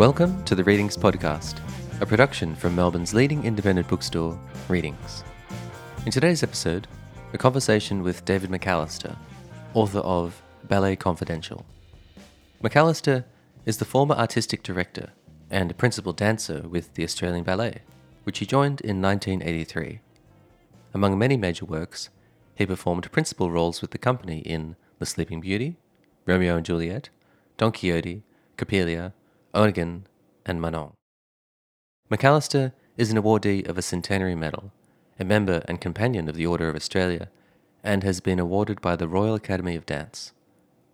Welcome to the Readings Podcast, a production from Melbourne's leading independent bookstore, Readings. In today's episode, a conversation with David McAllister, author of Ballet Confidential. McAllister is the former artistic director and principal dancer with the Australian Ballet, which he joined in 1983. Among many major works, he performed principal roles with the company in The Sleeping Beauty, Romeo and Juliet, Don Quixote, Coppelia, Onegin, and Manon. McAllister is an awardee of a Centenary Medal, a member and companion of the Order of Australia, and has been awarded by the Royal Academy of Dance.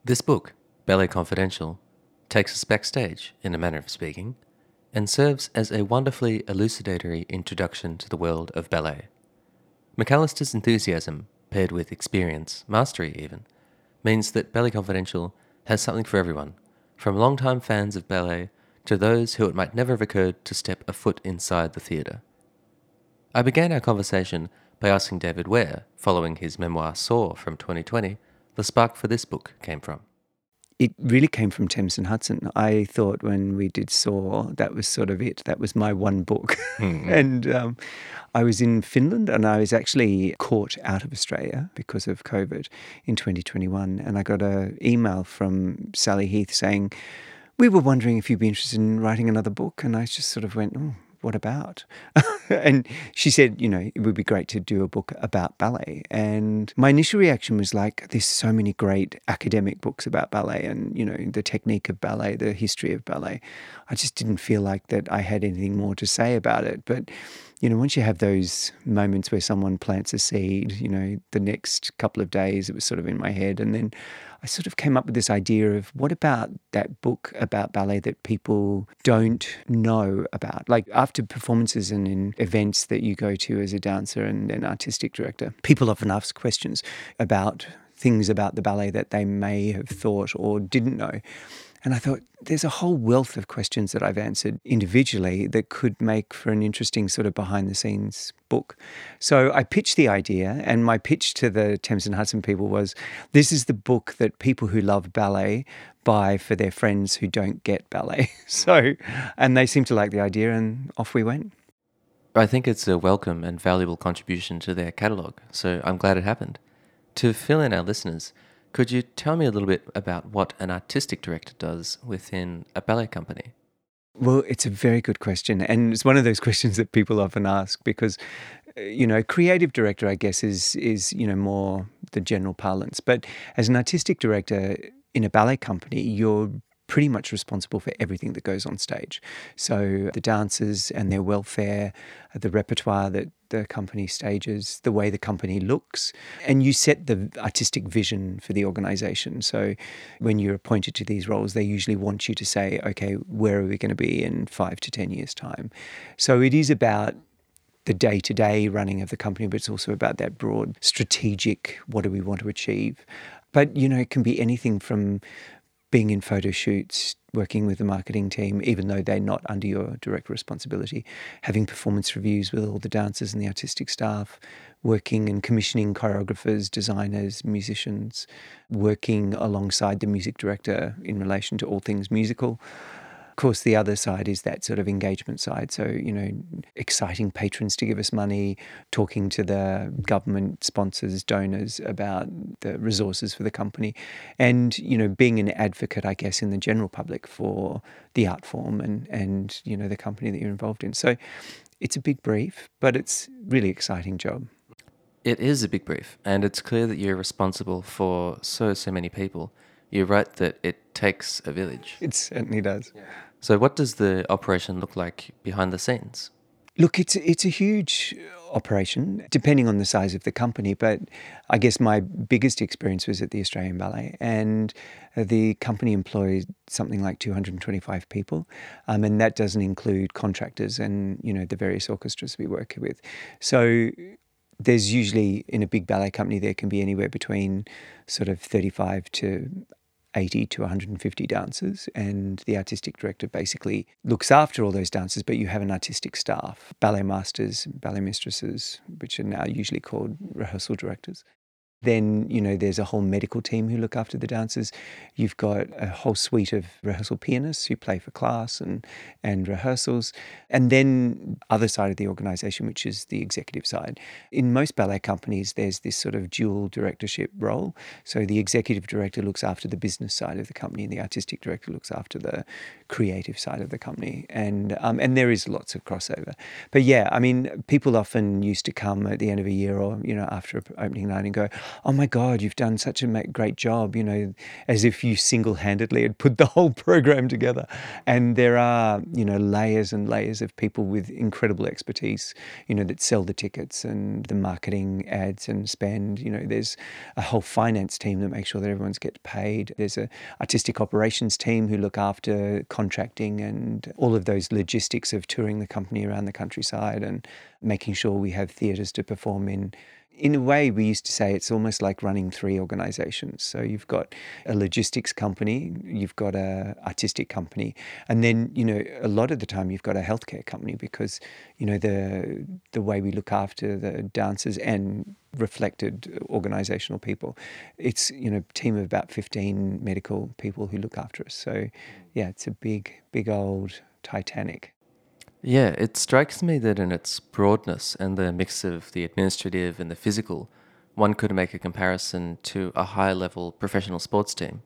This book, Ballet Confidential, takes us backstage, in a manner of speaking, and serves as a wonderfully elucidatory introduction to the world of ballet. McAllister's enthusiasm, paired with experience, mastery even, means that Ballet Confidential has something for everyone, from long-time fans of ballet to those who it might never have occurred to step a foot inside the theatre. I began our conversation by asking David where, following his memoir Soar from 2020, the spark for this book came from. It really came from Thames and Hudson. I thought when we did Soar, that was sort of it. That was my one book. Mm-hmm. and um, I was in Finland and I was actually caught out of Australia because of COVID in 2021. And I got an email from Sally Heath saying, we were wondering if you'd be interested in writing another book. And I just sort of went, oh, what about? and she said, you know, it would be great to do a book about ballet. And my initial reaction was like, there's so many great academic books about ballet and, you know, the technique of ballet, the history of ballet. I just didn't feel like that I had anything more to say about it. But you know, once you have those moments where someone plants a seed, you know, the next couple of days it was sort of in my head. And then I sort of came up with this idea of what about that book about ballet that people don't know about? Like after performances and in events that you go to as a dancer and an artistic director, people often ask questions about things about the ballet that they may have thought or didn't know. And I thought, there's a whole wealth of questions that I've answered individually that could make for an interesting sort of behind the scenes book. So I pitched the idea, and my pitch to the Thames and Hudson people was this is the book that people who love ballet buy for their friends who don't get ballet. so, and they seemed to like the idea, and off we went. I think it's a welcome and valuable contribution to their catalogue, so I'm glad it happened. To fill in our listeners, could you tell me a little bit about what an artistic director does within a ballet company? Well, it's a very good question. And it's one of those questions that people often ask because, uh, you know, creative director, I guess, is, is, you know, more the general parlance. But as an artistic director in a ballet company, you're pretty much responsible for everything that goes on stage. So the dancers and their welfare, the repertoire that the company stages, the way the company looks, and you set the artistic vision for the organization. So when you're appointed to these roles, they usually want you to say, okay, where are we going to be in five to 10 years' time? So it is about the day to day running of the company, but it's also about that broad strategic what do we want to achieve. But, you know, it can be anything from being in photo shoots, working with the marketing team, even though they're not under your direct responsibility, having performance reviews with all the dancers and the artistic staff, working and commissioning choreographers, designers, musicians, working alongside the music director in relation to all things musical course, the other side is that sort of engagement side. So, you know, exciting patrons to give us money, talking to the government sponsors, donors about the resources for the company, and, you know, being an advocate, I guess, in the general public for the art form and, and you know, the company that you're involved in. So it's a big brief, but it's really exciting job. It is a big brief, and it's clear that you're responsible for so, so many people. You're right that it takes a village. It certainly does. Yeah. So, what does the operation look like behind the scenes? Look, it's it's a huge operation, depending on the size of the company. But I guess my biggest experience was at the Australian Ballet, and the company employs something like 225 people, um, and that doesn't include contractors and you know the various orchestras we work with. So there's usually in a big ballet company there can be anywhere between sort of 35 to 80 to 150 dancers, and the artistic director basically looks after all those dancers. But you have an artistic staff, ballet masters, ballet mistresses, which are now usually called rehearsal directors. Then, you know, there's a whole medical team who look after the dancers. You've got a whole suite of rehearsal pianists who play for class and, and rehearsals. And then other side of the organization, which is the executive side. In most ballet companies, there's this sort of dual directorship role. So the executive director looks after the business side of the company, and the artistic director looks after the creative side of the company. And um, and there is lots of crossover. But yeah, I mean, people often used to come at the end of a year or, you know, after opening night and go, oh my God, you've done such a great job, you know, as if you single handedly had put the whole program together. And there are, you know, layers and layers of people with incredible expertise, you know, that sell the tickets and the marketing ads and spend. You know, there's a whole finance team that makes sure that everyone's get paid. There's a artistic operations team who look after contracting and all of those logistics of touring the company around the countryside and making sure we have theatres to perform in in a way, we used to say it's almost like running three organizations. So you've got a logistics company, you've got a artistic company, and then you know a lot of the time you've got a healthcare company because you know the the way we look after the dancers and reflected organizational people. It's you know a team of about fifteen medical people who look after us. So yeah, it's a big big old Titanic. Yeah, it strikes me that in its broadness and the mix of the administrative and the physical, one could make a comparison to a high level professional sports team,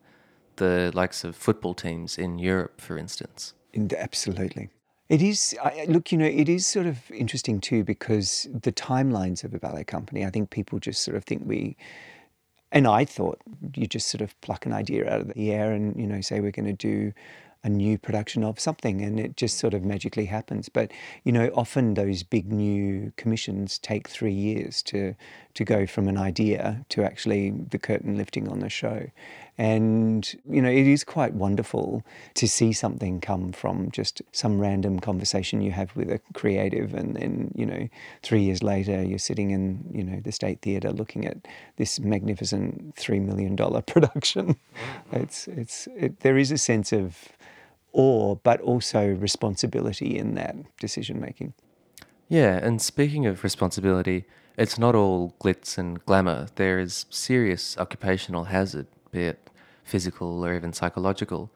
the likes of football teams in Europe, for instance. Absolutely. It is, I, look, you know, it is sort of interesting too because the timelines of a ballet company, I think people just sort of think we, and I thought you just sort of pluck an idea out of the air and, you know, say we're going to do a new production of something and it just sort of magically happens. But you know often those big new commissions take 3 years to to go from an idea to actually the curtain lifting on the show. And you know it is quite wonderful to see something come from just some random conversation you have with a creative and then you know 3 years later you're sitting in you know the state theater looking at this magnificent 3 million dollar production. It's it's it, there is a sense of awe, but also responsibility in that decision making. Yeah, and speaking of responsibility, it's not all glitz and glamour. There is serious occupational hazard, be it physical or even psychological,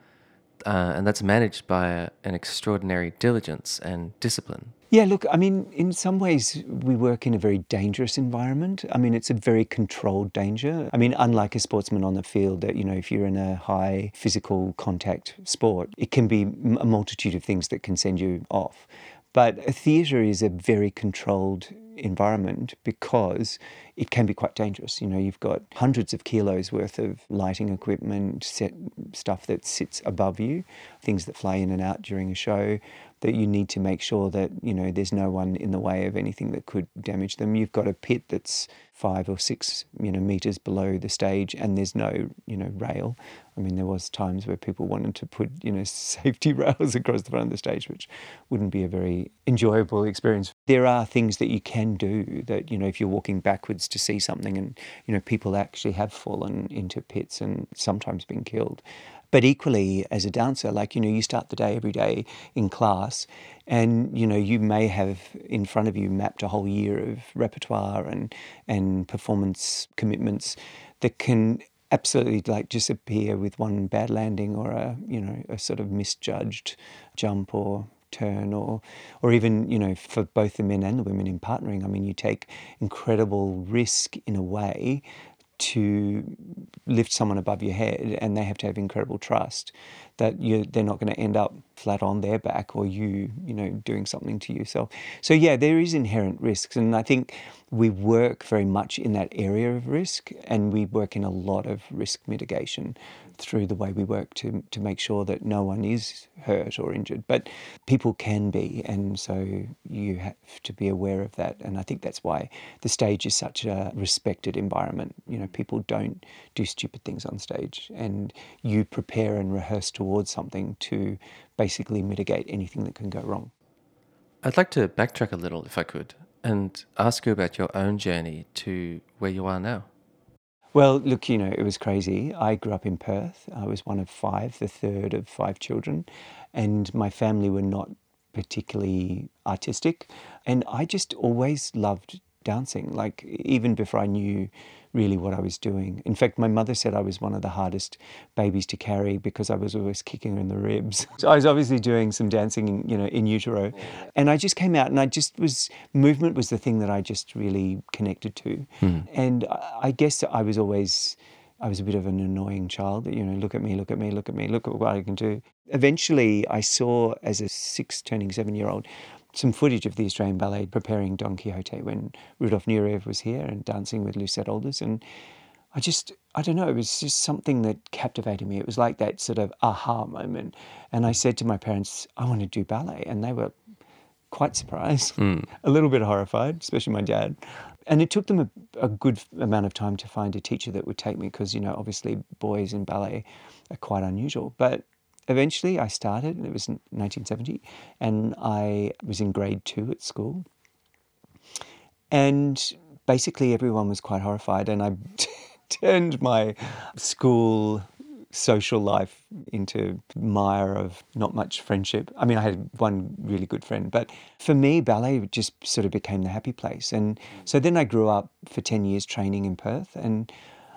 uh, and that's managed by an extraordinary diligence and discipline. Yeah, look, I mean, in some ways, we work in a very dangerous environment. I mean, it's a very controlled danger. I mean, unlike a sportsman on the field, that, you know, if you're in a high physical contact sport, it can be a multitude of things that can send you off. But a theatre is a very controlled environment because it can be quite dangerous. You know, you've got hundreds of kilos worth of lighting equipment, set stuff that sits above you, things that fly in and out during a show, that you need to make sure that you know there's no one in the way of anything that could damage them. You've got a pit that's five or six you know meters below the stage, and there's no you know rail. I mean, there was times where people wanted to put you know safety rails across the front of the stage, which wouldn't be a very enjoyable experience. There are things that you can do that you know if you're walking backwards to see something, and you know people actually have fallen into pits and sometimes been killed. But equally, as a dancer, like, you know, you start the day every day in class and, you know, you may have in front of you mapped a whole year of repertoire and, and performance commitments that can absolutely like disappear with one bad landing or a, you know, a sort of misjudged jump or turn or or even you know for both the men and the women in partnering. I mean you take incredible risk in a way to lift someone above your head and they have to have incredible trust that you they're not going to end up flat on their back or you you know doing something to yourself. So yeah there is inherent risks and i think we work very much in that area of risk and we work in a lot of risk mitigation through the way we work to, to make sure that no one is hurt or injured. But people can be, and so you have to be aware of that. And I think that's why the stage is such a respected environment. You know, people don't do stupid things on stage, and you prepare and rehearse towards something to basically mitigate anything that can go wrong. I'd like to backtrack a little, if I could, and ask you about your own journey to where you are now. Well, look, you know, it was crazy. I grew up in Perth. I was one of five, the third of five children, and my family were not particularly artistic. And I just always loved dancing. Like, even before I knew really what I was doing. In fact, my mother said I was one of the hardest babies to carry because I was always kicking her in the ribs. So I was obviously doing some dancing, you know, in utero. And I just came out and I just was, movement was the thing that I just really connected to. Mm. And I guess I was always, I was a bit of an annoying child. You know, look at me, look at me, look at me, look at what I can do. Eventually, I saw as a six, turning seven year old, some footage of the Australian Ballet preparing Don Quixote when Rudolf Nureyev was here and dancing with Lucette Aldous. And I just, I don't know, it was just something that captivated me. It was like that sort of aha moment. And I said to my parents, I want to do ballet. And they were quite surprised, mm. a little bit horrified, especially my dad. And it took them a, a, good amount of time to find a teacher that would take me because, you know, obviously boys in ballet are quite unusual. But eventually I started, it was 1970, and I was in grade two at school. And basically everyone was quite horrified, and I turned my school social life into mire of not much friendship. I mean, I had one really good friend, but for me, ballet just sort of became the happy place. And so then I grew up for 10 years training in Perth. And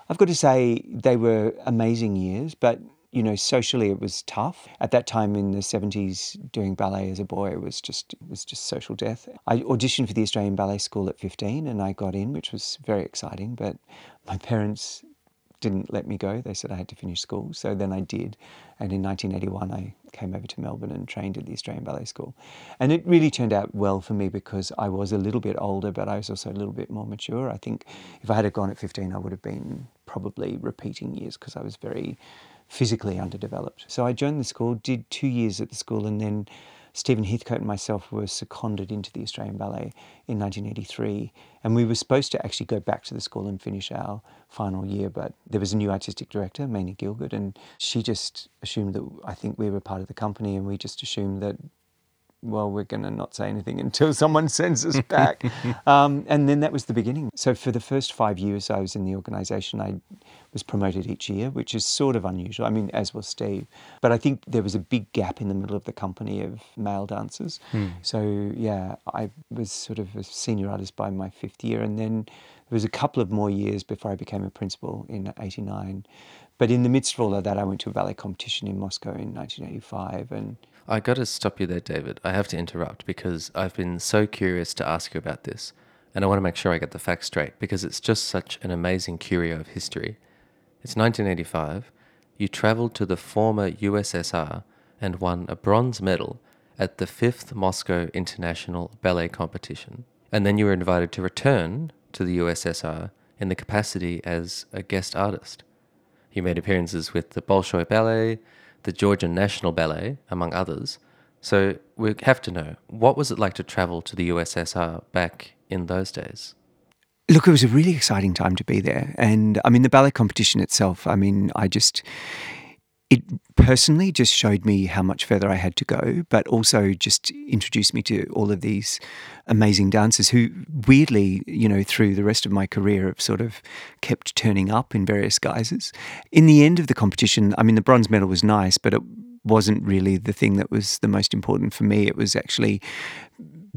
I've got to say, they were amazing years, but you know, socially it was tough. At that time in the 70s, doing ballet as a boy was just was just social death. I auditioned for the Australian Ballet School at 15 and I got in, which was very exciting, but my parents didn't let me go. They said I had to finish school. So then I did. And in 1981, I came over to Melbourne and trained at the Australian Ballet School. And it really turned out well for me because I was a little bit older, but I was also a little bit more mature. I think if I had gone at 15, I would have been probably repeating years because I was very physically underdeveloped. So I joined the school, did two years at the school, and then Stephen Heathcote and myself were seconded into the Australian Ballet in 1983. And we were supposed to actually go back to the school and finish our final year, but there was a new artistic director, Maina Gielgud, and she just assumed that I think we were part of the company, and we just assumed that well, we're going to not say anything until someone sends us back. um, and then that was the beginning. So for the first five years I was in the organisation, I was promoted each year, which is sort of unusual. I mean, as was Steve. But I think there was a big gap in the middle of the company of male dancers. Hmm. So yeah, I was sort of a senior artist by my fifth year. And then there was a couple of more years before I became a principal in 89. But in the midst of all of that, I went to a ballet competition in Moscow in 1985 and I got to stop you there, David. I have to interrupt because I've been so curious to ask you about this, and I want to make sure I get the facts straight because it's just such an amazing curio of history. It's 1985. You traveled to the former USSR and won a bronze medal at the 5th Moscow International Ballet Competition. And then you were invited to return to the USSR in the capacity as a guest artist. You made appearances with the Bolshoi Ballet, the Georgian National Ballet, among others. So we have to know what was it like to travel to the USSR back in those days? Look, it was a really exciting time to be there. And I mean, the ballet competition itself, I mean, I just, it personally just showed me how much further I had to go, but also just introduced me to all of these amazing dancers who, weirdly, you know, through the rest of my career have sort of kept turning up in various guises. In the end of the competition, I mean, the bronze medal was nice, but it wasn't really the thing that was the most important for me. It was actually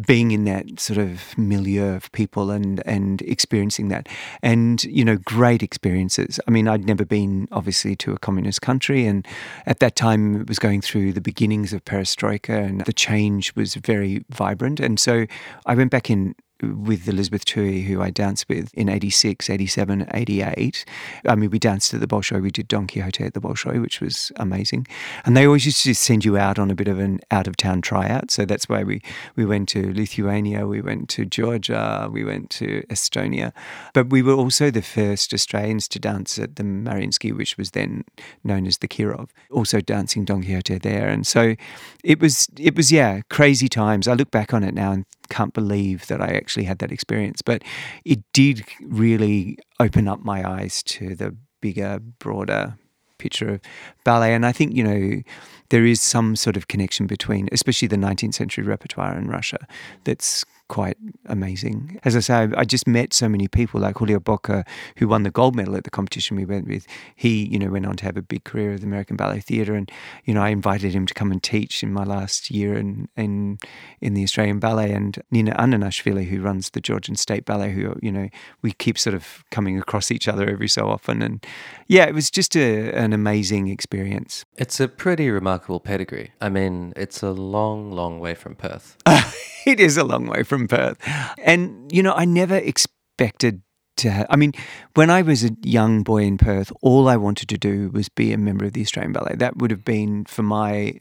being in that sort of milieu of people and and experiencing that. And you know great experiences. I mean i'd never been obviously to a communist country and at that time it was going through the beginnings of perestroika and the change was very vibrant. And so i went back in with Elizabeth Toohey, who I danced with in 86, 87, 88. I mean, we danced at the Bolshoi. We did Don Quixote at the Bolshoi, which was amazing. And they always used to send you out on a bit of an out of town tryout. So that's why we, we went to Lithuania, we went to Georgia, we went to Estonia. But we were also the first Australians to dance at the Mariinsky, which was then known as the Kirov, also dancing Don Quixote there. And so it was, it was, yeah, crazy times. I look back on it now and can't believe that I actually had that experience. But it did really open up my eyes to the bigger, broader picture of ballet. And I think, you know, there is some sort of connection between, especially the 19th century repertoire in Russia, that's quite amazing. As I say, I just met so many people like Julio Bocca, who won the gold medal at the competition we went with. He, you know, went on to have a big career at the American Ballet Theatre, and you know, I invited him to come and teach in my last year in in, in the Australian Ballet. And Nina Ananiashvili, who runs the Georgian State Ballet, who you know, we keep sort of coming across each other every so often, and yeah, it was just a, an amazing experience. It's a pretty remarkable pedigree. I mean, it's a long, long way from Perth. it is a long way from Perth. And, you know, I never expected to have, I mean, when I was a young boy in Perth, all I wanted to do was be a member of the Australian Ballet. That would have been for my,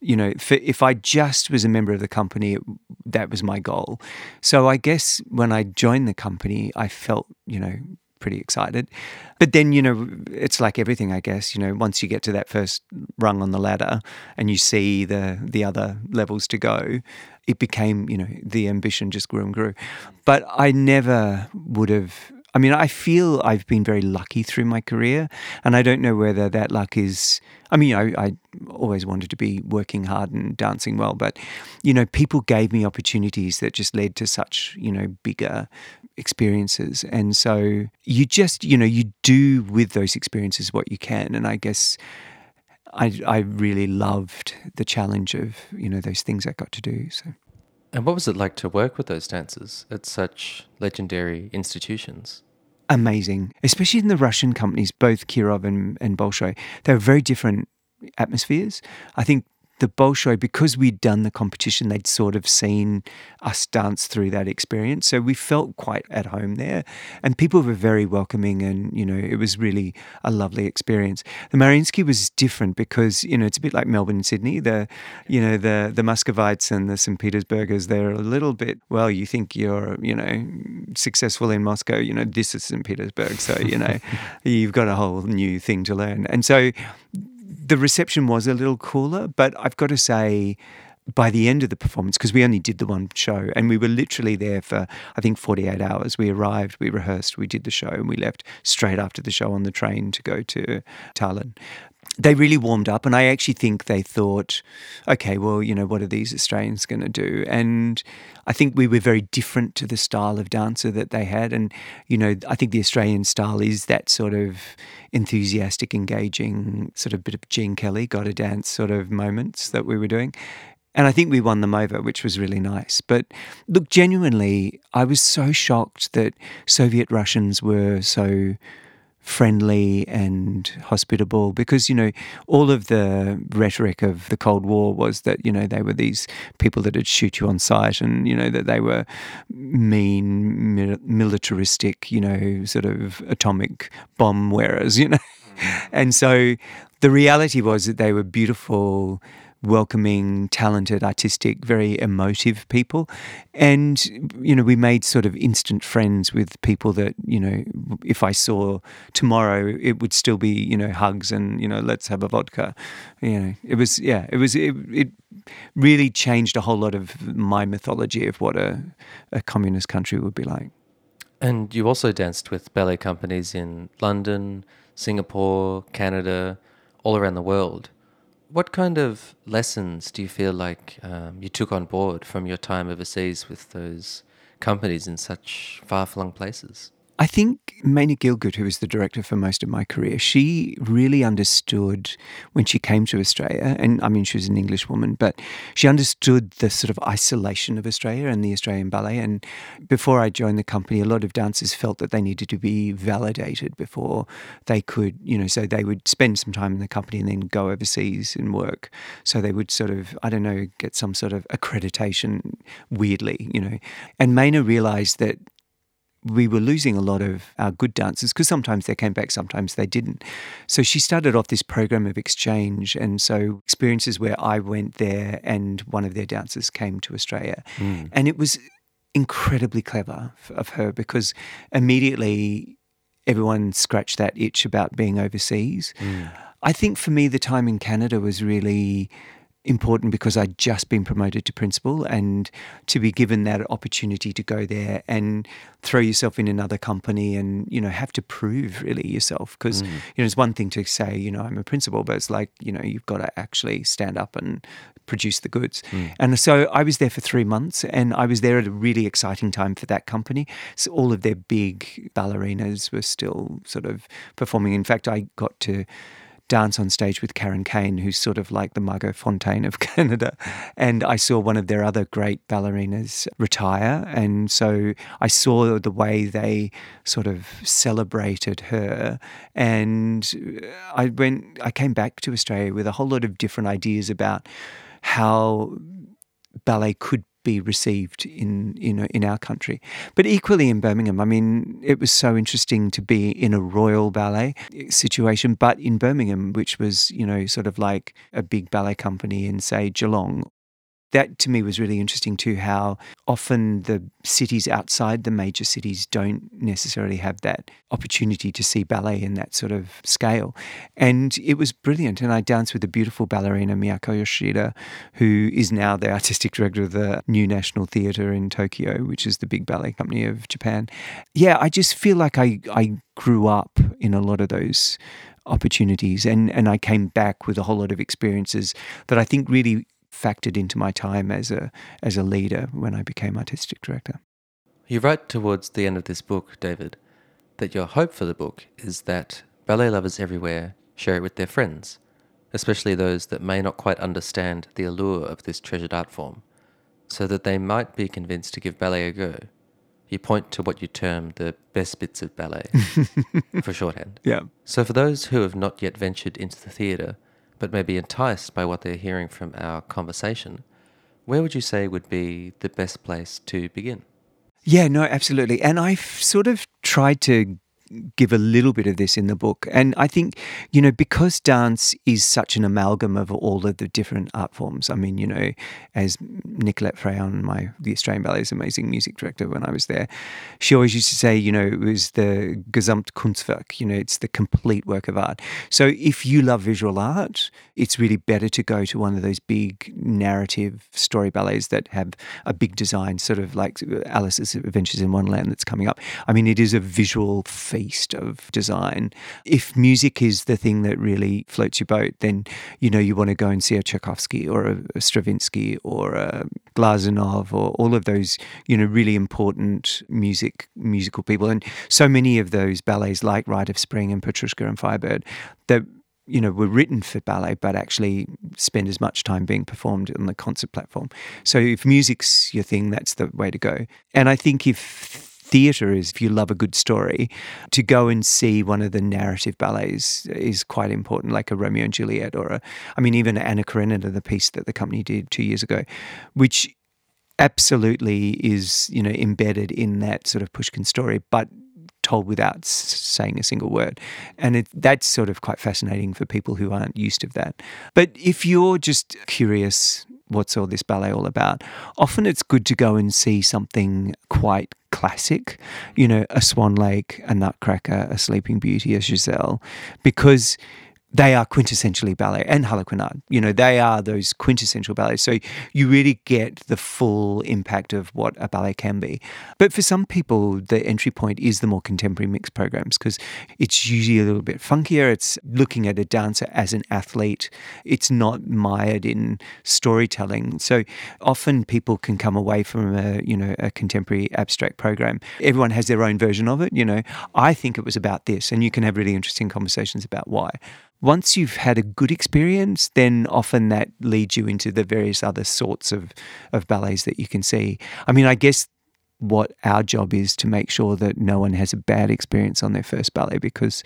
you know, for, if I just was a member of the company, it, that was my goal. So I guess when I joined the company, I felt, you know, pretty excited. But then, you know, it's like everything, I guess. You know, once you get to that first rung on the ladder and you see the the other levels to go, it became, you know, the ambition just grew and grew. But I never would have. I mean, I feel I've been very lucky through my career, and I don't know whether that luck is. I mean, I, I always wanted to be working hard and dancing well, but you know, people gave me opportunities that just led to such you know bigger experiences. And so you just, you know, you do with those experiences what you can. And I guess I, I really loved the challenge of, you know, those things I got to do. So. And what was it like to work with those dancers at such legendary institutions? Amazing, especially in the Russian companies, both Kirov and, and Bolshoi. They were very different atmospheres. I think the Bolshoi, because we'd done the competition, they'd sort of seen us dance through that experience. So we felt quite at home there. And people were very welcoming and, you know, it was really a lovely experience. The Mariinsky was different because, you know, it's a bit like Melbourne and Sydney. The, you know, the the Muscovites and the St. Petersburgers, they're a little bit, well, you think you're, you know, successful in Moscow, you know, this is St. Petersburg. So, you know, you've got a whole new thing to learn. And so the reception was a little cooler, but I've got to say, by the end of the performance, because we only did the one show and we were literally there for, I think, 48 hours. We arrived, we rehearsed, we did the show, and we left straight after the show on the train to go to Tallinn they really warmed up, and I actually think they thought, okay, well, you know, what are these Australians going to do? And I think we were very different to the style of dancer that they had, and you know, I think the Australian style is that sort of enthusiastic, engaging, sort of bit of Gene Kelly, got to dance sort of moments that we were doing. And I think we won them over, which was really nice. But look, genuinely, I was so shocked that Soviet Russians were so friendly and hospitable because you know all of the rhetoric of the cold war was that you know they were these people that would shoot you on sight and you know that they were mean militaristic you know sort of atomic bomb wearers you know mm. and so the reality was that they were beautiful welcoming, talented, artistic, very emotive people. And, you know, we made sort of instant friends with people that, you know, if I saw tomorrow, it would still be, you know, hugs and, you know, let's have a vodka. You know, it was, yeah, it was, it, it really changed a whole lot of my mythology of what a, a communist country would be like. And you also danced with ballet companies in London, Singapore, Canada, all around the world. What kind of lessons do you feel like um, you took on board from your time overseas with those companies in such far flung places? I think Maina Gielgud, who was the director for most of my career, she really understood when she came to Australia, and I mean, she was an English woman, but she understood the sort of isolation of Australia and the Australian ballet. And before I joined the company, a lot of dancers felt that they needed to be validated before they could, you know, so they would spend some time in the company and then go overseas and work. So they would sort of, I don't know, get some sort of accreditation weirdly, you know. And Maina realized that we were losing a lot of our good dancers because sometimes they came back, sometimes they didn't. So she started off this program of exchange. And so experiences where I went there and one of their dancers came to Australia. Mm. And it was incredibly clever of her because immediately everyone scratched that itch about being overseas. Mm. I think for me, the time in Canada was really important because I'd just been promoted to principal and to be given that opportunity to go there and throw yourself in another company and, you know, have to prove really yourself. Because, mm. you know, it's one thing to say, you know, I'm a principal, but it's like, you know, you've got to actually stand up and produce the goods. Mm. And so I was there for three months and I was there at a really exciting time for that company. So all of their big ballerinas were still sort of performing. In fact, I got to dance on stage with Karen Kain, who's sort of like the Margot Fonteyn of Canada. And I saw one of their other great ballerinas retire. And so I saw the way they sort of celebrated her. And I went, I came back to Australia with a whole lot of different ideas about how ballet could be received in you know in our country. But equally in Birmingham, I mean, it was so interesting to be in a royal ballet situation, but in Birmingham, which was you know sort of like a big ballet company in say Geelong that to me was really interesting too how often the cities outside the major cities don't necessarily have that opportunity to see ballet in that sort of scale. And it was brilliant. And i danced with a beautiful ballerina miyako yoshida who is now the artistic director of the new national theatre in tokyo which is the big ballet company of japan. Yeah i just feel like i, I grew up in a lot of those opportunities. And and I came back with a whole lot of experiences that I think really factored into my time as a as a leader when I became artistic director. You write towards the end of this book, David, that your hope for the book is that ballet lovers everywhere share it with their friends, especially those that may not quite understand the allure of this treasured art form, so that they might be convinced to give ballet a go. You point to what you term the best bits of ballet, for shorthand. Yeah. So, for those who have not yet ventured into the theatre, but may be enticed by what they're hearing from our conversation, where would you say would be the best place to begin? Yeah, no, absolutely. And I've sort of tried to give a little bit of this in the book. And I think, you know, because dance is such an amalgam of all of the different art forms. I mean, you know, as Nicolette Fraillon, my the Australian Ballet's amazing music director when I was there, she always used to say, you know, it was the Gesamtkunstwerk, you know, it's the complete work of art. So if you love visual art, it's really better to go to one of those big narrative story ballets that have a big design, sort of like Alice's Adventures in Wonderland that's coming up. I mean, it is a visual feast of design. If music is the thing that really floats your boat, then you know you want to go and see a Tchaikovsky or a, a Stravinsky or a Glazunov or all of those you know really important music musical people. And so many of those ballets, like Rite of Spring and Petrushka and Firebird, that you know, were written for ballet, but actually spend as much time being performed on the concert platform. So if music's your thing, that's the way to go. And I think if theatre is, if you love a good story, to go and see one of the narrative ballets is quite important, like a Romeo and Juliet or a, I mean, even Anna Karenina, the piece that the company did two years ago, which absolutely is, you know, embedded in that sort of Pushkin story, but told without saying a single word. And it, that's sort of quite fascinating for people who aren't used to that. But if you're just curious, what's all this ballet all about? Often it's good to go and see something quite classic, you know, a Swan Lake, a Nutcracker, a Sleeping Beauty, a Giselle, because they are quintessentially ballet and Harlequinade. You know, they are those quintessential ballets. So you really get the full impact of what a ballet can be. But for some people, the entry point is the more contemporary mixed programs because it's usually a little bit funkier. It's looking at a dancer as an athlete. It's not mired in storytelling. So often people can come away from a, you know, a contemporary abstract program. Everyone has their own version of it. You know, I think it was about this, and you can have really interesting conversations about why once you've had a good experience, then often that leads you into the various other sorts of, of ballets that you can see. I mean, I guess what our job is to make sure that no one has a bad experience on their first ballet because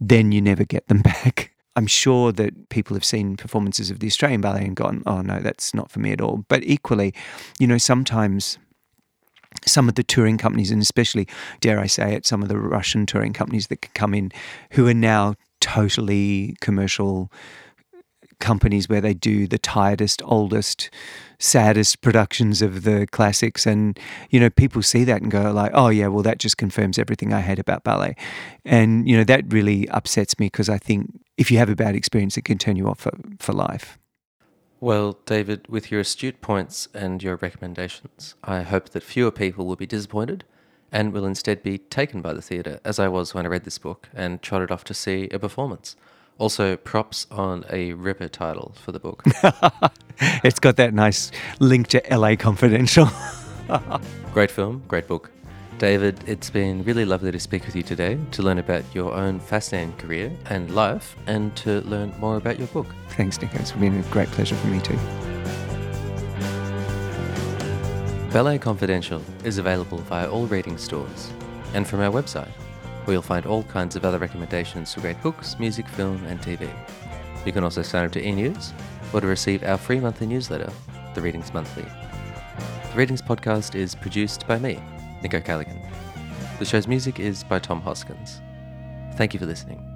then you never get them back. I'm sure that people have seen performances of the Australian ballet and gone, oh no, that's not for me at all. But equally, you know, sometimes some of the touring companies, and especially, dare I say it, some of the Russian touring companies that can come in who are now totally commercial companies where they do the tiredest, oldest, saddest productions of the classics. And, you know, people see that and go like, oh yeah, well, that just confirms everything I hate about ballet. And, you know, that really upsets me because I think if you have a bad experience, it can turn you off for, for life. Well, David, with your astute points and your recommendations, I hope that fewer people will be disappointed and will instead be taken by the theatre, as I was when I read this book and trotted off to see a performance. Also, props on a ripper title for the book. it's got that nice link to LA Confidential. great film, great book. David, it's been really lovely to speak with you today, to learn about your own fascinating career and life, and to learn more about your book. Thanks, Nick. It's been a great pleasure for me too. Ballet Confidential is available via all reading stores and from our website, where you'll find all kinds of other recommendations for great books, music, film, and TV. You can also sign up to e-news or to receive our free monthly newsletter, The Readings Monthly. The Readings podcast is produced by me, Nico Callaghan. The show's music is by Tom Hoskins. Thank you for listening.